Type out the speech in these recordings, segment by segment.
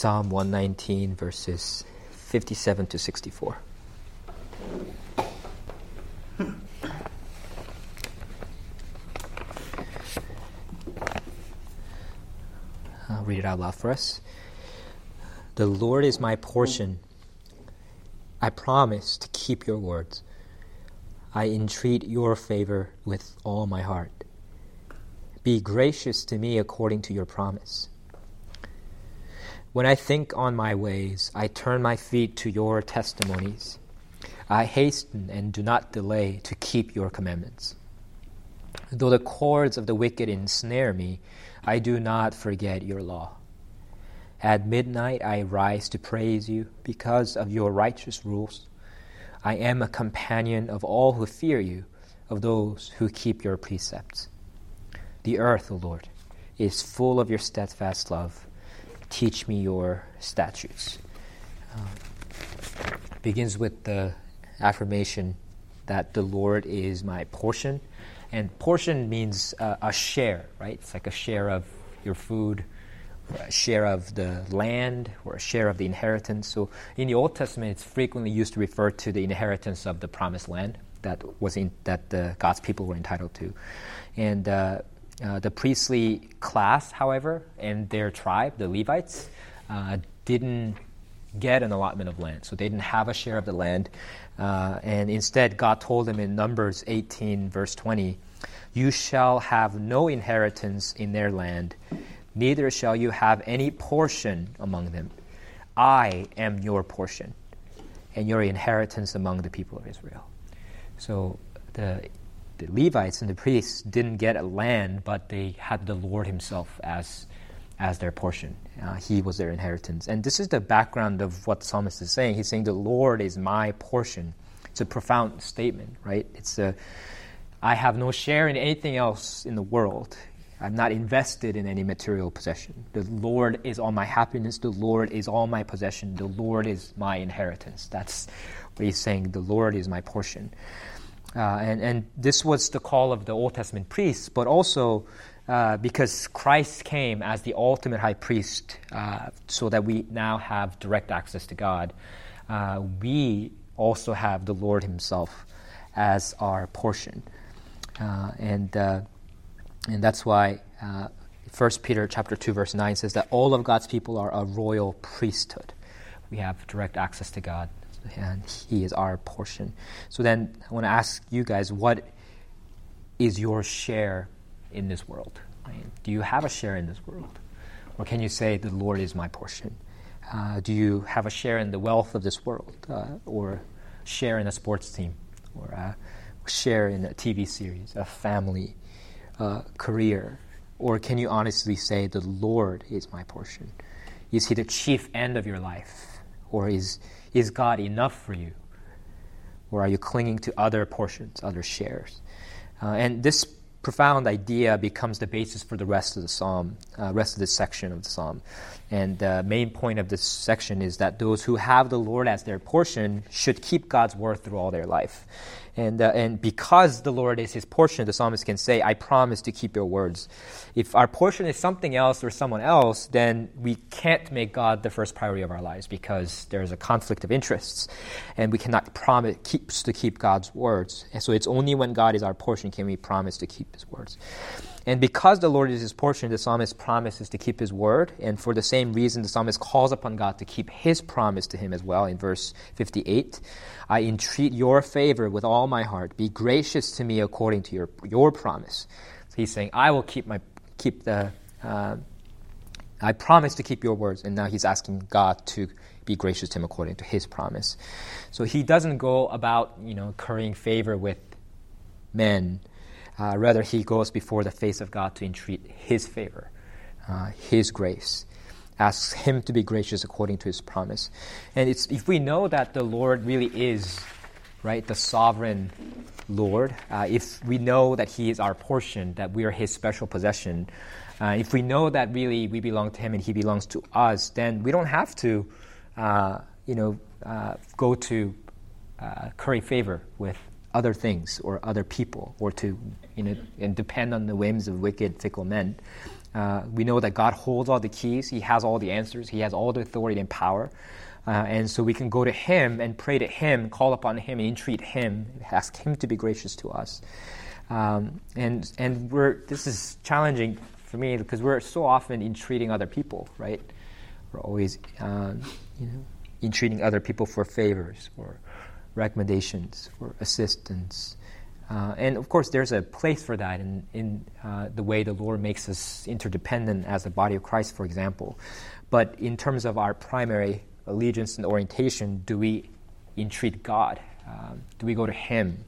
Psalm 119, verses 57 to 64. I'll read it out loud for us. The Lord is my portion. I promise to keep your words. I entreat your favor with all my heart. Be gracious to me according to your promise. When I think on my ways, I turn my feet to your testimonies. I hasten and do not delay to keep your commandments. Though the cords of the wicked ensnare me, I do not forget your law. At midnight I rise to praise you because of your righteous rules. I am a companion of all who fear you, of those who keep your precepts. The earth, O Lord, is full of your steadfast love teach me your statutes. Um, begins with the affirmation that the Lord is my portion. And portion means uh, a share, right? It's like a share of your food, a share of the land, or a share of the inheritance. So in the Old Testament, it's frequently used to refer to the inheritance of the promised land that was in, that the God's people were entitled to. And uh, uh, the priestly class, however, and their tribe, the Levites, uh, didn't get an allotment of land. So they didn't have a share of the land. Uh, and instead, God told them in Numbers 18, verse 20, You shall have no inheritance in their land, neither shall you have any portion among them. I am your portion, and your inheritance among the people of Israel. So the the Levites and the priests didn't get a land, but they had the Lord Himself as as their portion. Uh, he was their inheritance. And this is the background of what the psalmist is saying. He's saying, The Lord is my portion. It's a profound statement, right? It's a, I have no share in anything else in the world. I'm not invested in any material possession. The Lord is all my happiness. The Lord is all my possession. The Lord is my inheritance. That's what he's saying. The Lord is my portion. Uh, and, and this was the call of the Old Testament priests, but also uh, because Christ came as the ultimate high priest uh, so that we now have direct access to God, uh, we also have the Lord Himself as our portion. Uh, and, uh, and that's why uh, 1 Peter chapter 2 verse 9 says that all of God's people are a royal priesthood. We have direct access to God and He is our portion. So then I want to ask you guys, what is your share in this world? Right? Do you have a share in this world? Or can you say, the Lord is my portion? Uh, do you have a share in the wealth of this world? Uh, or share in a sports team? Or uh, share in a TV series, a family, a career? Or can you honestly say, the Lord is my portion? Is He the chief end of your life? Or is is God enough for you? Or are you clinging to other portions, other shares? Uh, and this profound idea becomes the basis for the rest of the psalm, uh, rest of this section of the psalm. And the main point of this section is that those who have the Lord as their portion should keep God's word through all their life. And, uh, and because the Lord is his portion, the psalmist can say, I promise to keep your words. If our portion is something else or someone else, then we can't make God the first priority of our lives because there's a conflict of interests. And we cannot promise keeps to keep God's words. And so it's only when God is our portion can we promise to keep his words. And because the Lord is his portion, the psalmist promises to keep his word. And for the same reason, the psalmist calls upon God to keep his promise to him as well in verse 58. I entreat your favor with all my heart. Be gracious to me according to your, your promise. So he's saying, I will keep my keep the uh, I promise to keep your words. And now he's asking God to be gracious to him according to his promise. So he doesn't go about, you know, currying favor with men uh, rather, he goes before the face of God to entreat his favor, uh, his grace, asks him to be gracious according to his promise. And it's, if we know that the Lord really is, right, the sovereign Lord, uh, if we know that he is our portion, that we are his special possession, uh, if we know that really we belong to him and he belongs to us, then we don't have to, uh, you know, uh, go to curry favor with other things or other people or to you know and depend on the whims of wicked fickle men Uh, we know that God holds all the keys, He has all the answers, He has all the authority and power. Uh, and so we can go to Him and pray to Him, call upon Him, and entreat Him, ask Him to be gracious to us. Um, and and we're this is challenging for me because we're so often entreating other people, right? We're always, um, you know, entreating other people for favors or recommendations or assistance. Uh, and of course, there's a place for that in, in uh, the way the Lord makes us interdependent as the body of Christ, for example. But in terms of our primary allegiance and orientation, do we entreat God? Um, do we go to Him?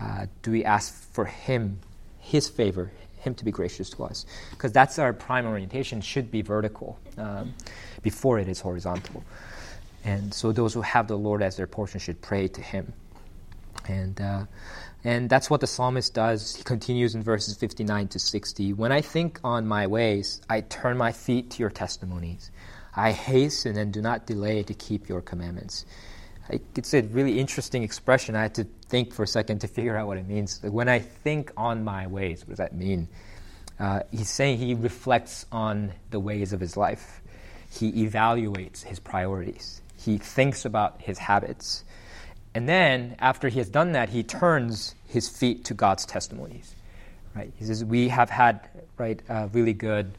Uh, do we ask for Him, His favor, Him to be gracious to us? Because that's our primary orientation, should be vertical um, before it is horizontal. And so those who have the Lord as their portion should pray to Him. And uh, and that's what the psalmist does. He continues in verses 59 to 60. When I think on my ways, I turn my feet to your testimonies. I hasten and do not delay to keep your commandments. It's a really interesting expression. I had to think for a second to figure out what it means. When I think on my ways, what does that mean? Uh, he's saying he reflects on the ways of his life. He evaluates his priorities. He thinks about his habits. And then, after he has done that, he turns his feet to God's testimonies. Right? He says, We have had right, uh, really good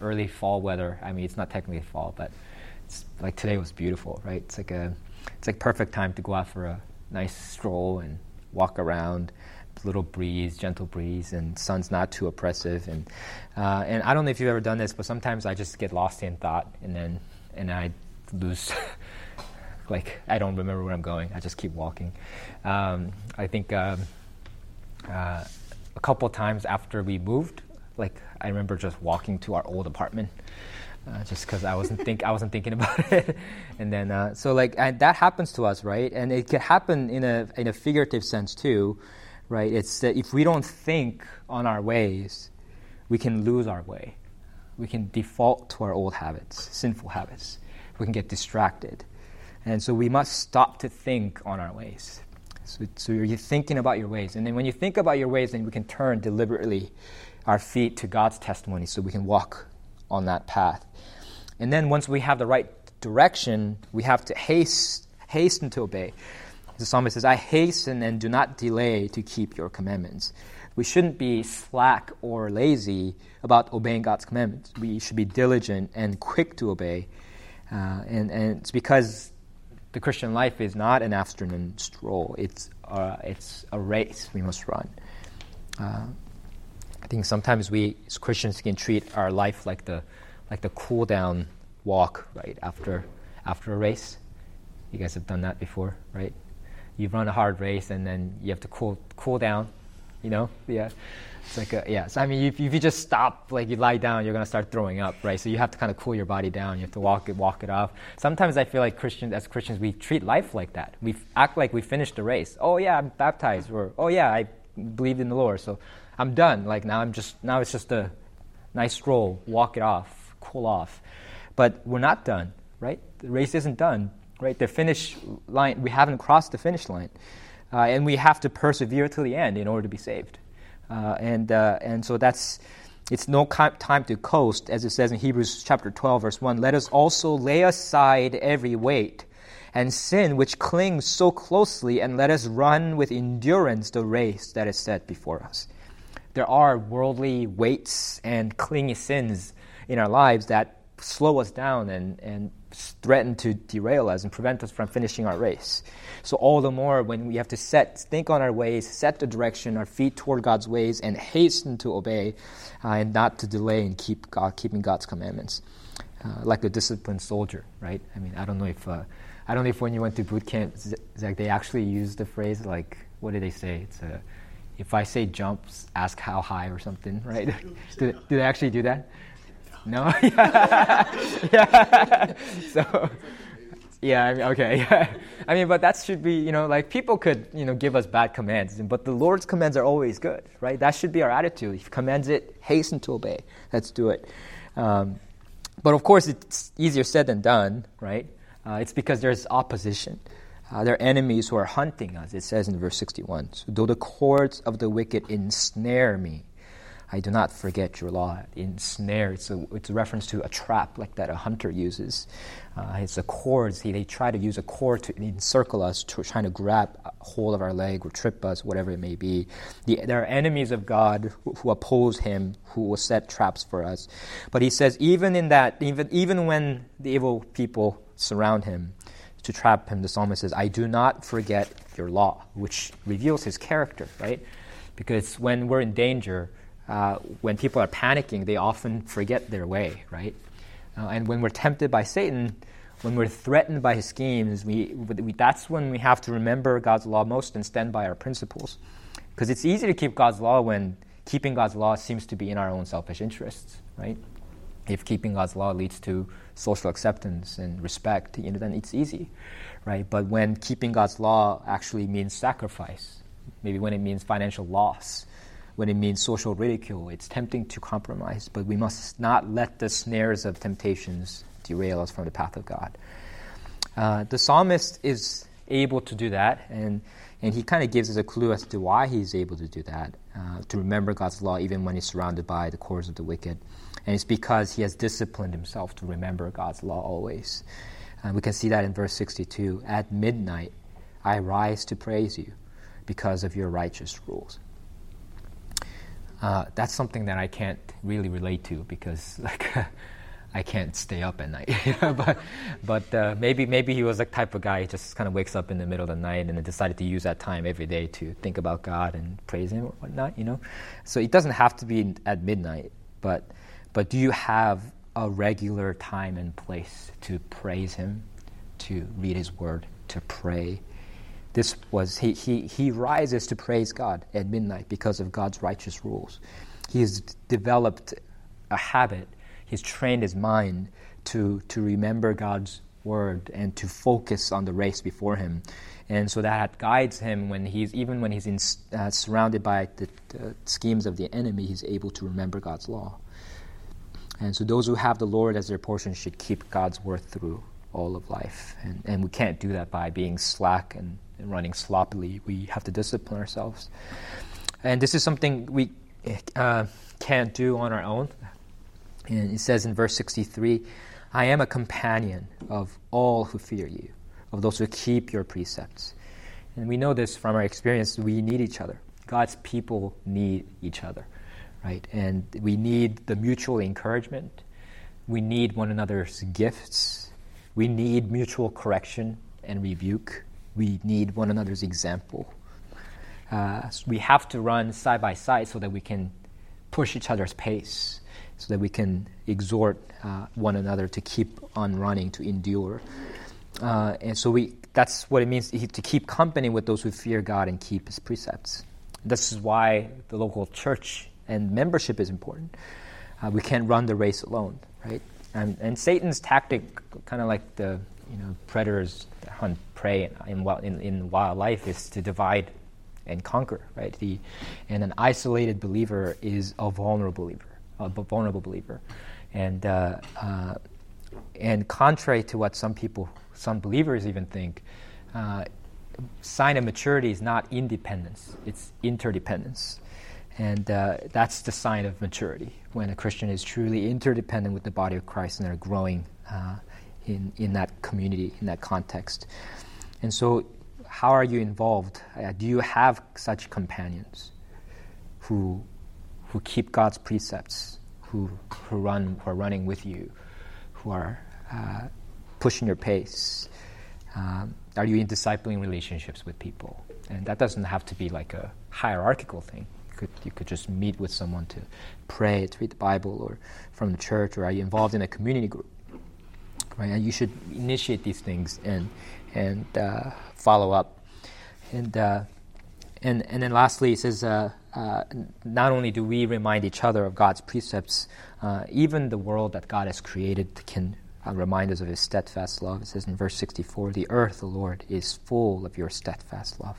early fall weather. I mean, it's not technically fall, but it's like today was beautiful, right? It's like a, it's like perfect time to go out for a nice stroll and walk around. Little breeze, gentle breeze, and sun's not too oppressive. And uh, and I don't know if you've ever done this, but sometimes I just get lost in thought, and then and I lose like I don't remember where I'm going. I just keep walking. Um, I think um, uh, a couple times after we moved, like I remember just walking to our old apartment. Uh, just because I wasn't think I wasn't thinking about it, and then uh, so like that happens to us, right? And it could happen in a in a figurative sense too, right? It's that if we don't think on our ways, we can lose our way. We can default to our old habits, sinful habits. We can get distracted. And so we must stop to think on our ways. So, so you're thinking about your ways. And then when you think about your ways, then we can turn deliberately our feet to God's testimony so we can walk on that path. And then once we have the right direction, we have to haste, hasten to obey. The psalmist says, I hasten and do not delay to keep your commandments. We shouldn't be slack or lazy about obeying God's commandments. We should be diligent and quick to obey. Uh, and, and it's because the Christian life is not an afternoon stroll. It's uh, it's a race we must run. Uh, I think sometimes we as Christians can treat our life like the like the cool down walk right after after a race. You guys have done that before, right? You run a hard race and then you have to cool cool down. You know, yeah. It's like a, yeah. So I mean, if, if you just stop, like you lie down, you're gonna start throwing up, right? So you have to kind of cool your body down. You have to walk it, walk it off. Sometimes I feel like Christians, as Christians, we treat life like that. We act like we finished the race. Oh yeah, I'm baptized, or oh yeah, I believed in the Lord, so I'm done. Like now, I'm just now it's just a nice stroll, walk it off, cool off. But we're not done, right? The race isn't done, right? The finish line, we haven't crossed the finish line, uh, and we have to persevere till the end in order to be saved. Uh, and, uh, and so that's, it's no time to coast, as it says in Hebrews chapter 12, verse 1. Let us also lay aside every weight and sin which clings so closely, and let us run with endurance the race that is set before us. There are worldly weights and clingy sins in our lives that slow us down and, and threaten to derail us and prevent us from finishing our race. So, all the more when we have to set, think on our ways, set the direction, our feet toward God's ways, and hasten to obey uh, and not to delay in keep God, keeping God's commandments. Uh, like a disciplined soldier, right? I mean, I don't know if, uh, I don't know if when you went to boot camp, Zach, they actually use the phrase, like, what did they say? It's a, if I say jumps, ask how high or something, right? do, do they actually do that? No? yeah. yeah. So, yeah, I mean, okay. I mean, but that should be, you know, like people could, you know, give us bad commands, but the Lord's commands are always good, right? That should be our attitude. If He commands it, hasten to obey. Let's do it. Um, but of course, it's easier said than done, right? Uh, it's because there's opposition. Uh, there are enemies who are hunting us, it says in verse 61. So, though the cords of the wicked ensnare me, I do not forget your law. In snare, it's a, it's a reference to a trap like that a hunter uses. Uh, it's a cord. See, they try to use a cord to encircle us, to, trying to grab hold of our leg or trip us, whatever it may be. The, there are enemies of God who, who, oppose Him, who will set traps for us. But He says, even in that, even even when the evil people surround Him to trap Him, the psalmist says, "I do not forget your law," which reveals His character, right? Because when we're in danger uh, when people are panicking, they often forget their way, right? Uh, and when we're tempted by Satan, when we're threatened by his schemes, we, we, that's when we have to remember God's law most and stand by our principles. Because it's easy to keep God's law when keeping God's law seems to be in our own selfish interests, right? If keeping God's law leads to social acceptance and respect, you know, then it's easy, right? But when keeping God's law actually means sacrifice, maybe when it means financial loss, when it means social ridicule. It's tempting to compromise, but we must not let the snares of temptations derail us from the path of God. Uh, the psalmist is able to do that, and, and he kind of gives us a clue as to why he's able to do that, uh, to remember God's law even when he's surrounded by the cords of the wicked. And it's because he has disciplined himself to remember God's law always. Uh, we can see that in verse 62 At midnight, I rise to praise you because of your righteous rules uh, that's something that I can't really relate to because like I can't stay up at night. but but uh, maybe maybe he was the type of guy who just kind of wakes up in the middle of the night and decided to use that time every day to think about God and praise Him or whatnot. You know, so it doesn't have to be at midnight. But but do you have a regular time and place to praise Him, to read His Word, to pray? This was, he, he, he rises to praise God at midnight because of God's righteous rules. He has developed a habit, he's trained his mind to, to remember God's word and to focus on the race before him. And so that guides him when he's, even when he's in, uh, surrounded by the, the schemes of the enemy, he's able to remember God's law. And so those who have the Lord as their portion should keep God's word through all of life. And, and we can't do that by being slack and and running sloppily. We have to discipline ourselves. And this is something we uh, can't do on our own. And it says in verse 63 I am a companion of all who fear you, of those who keep your precepts. And we know this from our experience. We need each other. God's people need each other, right? And we need the mutual encouragement. We need one another's gifts. We need mutual correction and rebuke we need one another's example. Uh, we have to run side by side so that we can push each other's pace, so that we can exhort uh, one another to keep on running, to endure. Uh, and so we, that's what it means to keep company with those who fear God and keep His precepts. This is why the local church and membership is important. Uh, we can't run the race alone, right? And, and Satan's tactic, kind of like the you know predators hunt prey in, in, in wildlife is to divide and conquer, right? The, and an isolated believer is a vulnerable believer, a vulnerable believer, and uh, uh, and contrary to what some people, some believers even think, uh, sign of maturity is not independence; it's interdependence, and uh, that's the sign of maturity when a Christian is truly interdependent with the body of Christ and they're growing uh, in, in that community, in that context. And so, how are you involved? Uh, do you have such companions who, who keep God's precepts, who, who, run, who are running with you, who are uh, pushing your pace? Um, are you in discipling relationships with people? And that doesn't have to be like a hierarchical thing. You could, you could just meet with someone to pray, to read the Bible, or from the church, or are you involved in a community group? right? And you should initiate these things and and uh, follow up. And uh, and and then lastly, it says. Uh, uh not only do we remind each other of God's precepts, uh, even the world that God has created can uh, remind us of His steadfast love. It says in verse 64 The earth, the Lord, is full of your steadfast love.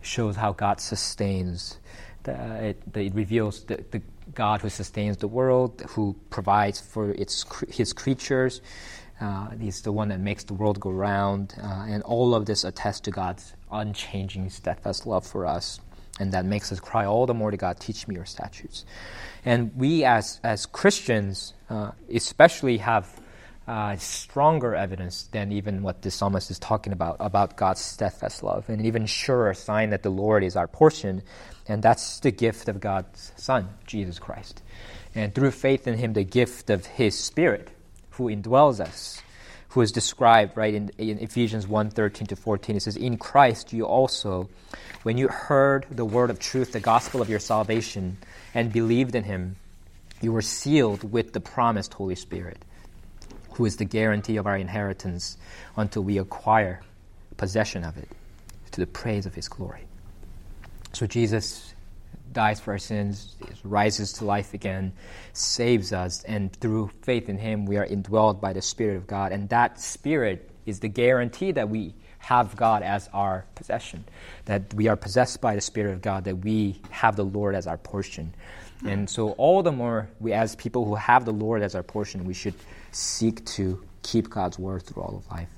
Shows how God sustains, the, it, it, reveals the, the God who sustains the world, who provides for its, His creatures. Uh, he's the one that makes the world go round, uh, and all of this attests to God's unchanging, steadfast love for us. And that makes us cry all the more to God, teach me your statutes. And we as, as Christians, uh, especially, have uh, stronger evidence than even what the psalmist is talking about, about God's steadfast love, and even surer sign that the Lord is our portion. And that's the gift of God's Son, Jesus Christ. And through faith in Him, the gift of His Spirit, who indwells us who is described right in, in Ephesians 1 13 to 14. It says, In Christ you also, when you heard the word of truth, the gospel of your salvation, and believed in him, you were sealed with the promised Holy Spirit, who is the guarantee of our inheritance until we acquire possession of it to the praise of his glory. So Jesus dies for our sins, rises to life again, saves us, and through faith in Him, we are indwelled by the Spirit of God. And that Spirit is the guarantee that we have God as our possession, that we are possessed by the Spirit of God, that we have the Lord as our portion. And so, all the more we, as people who have the Lord as our portion, we should seek to keep God's word through all of life.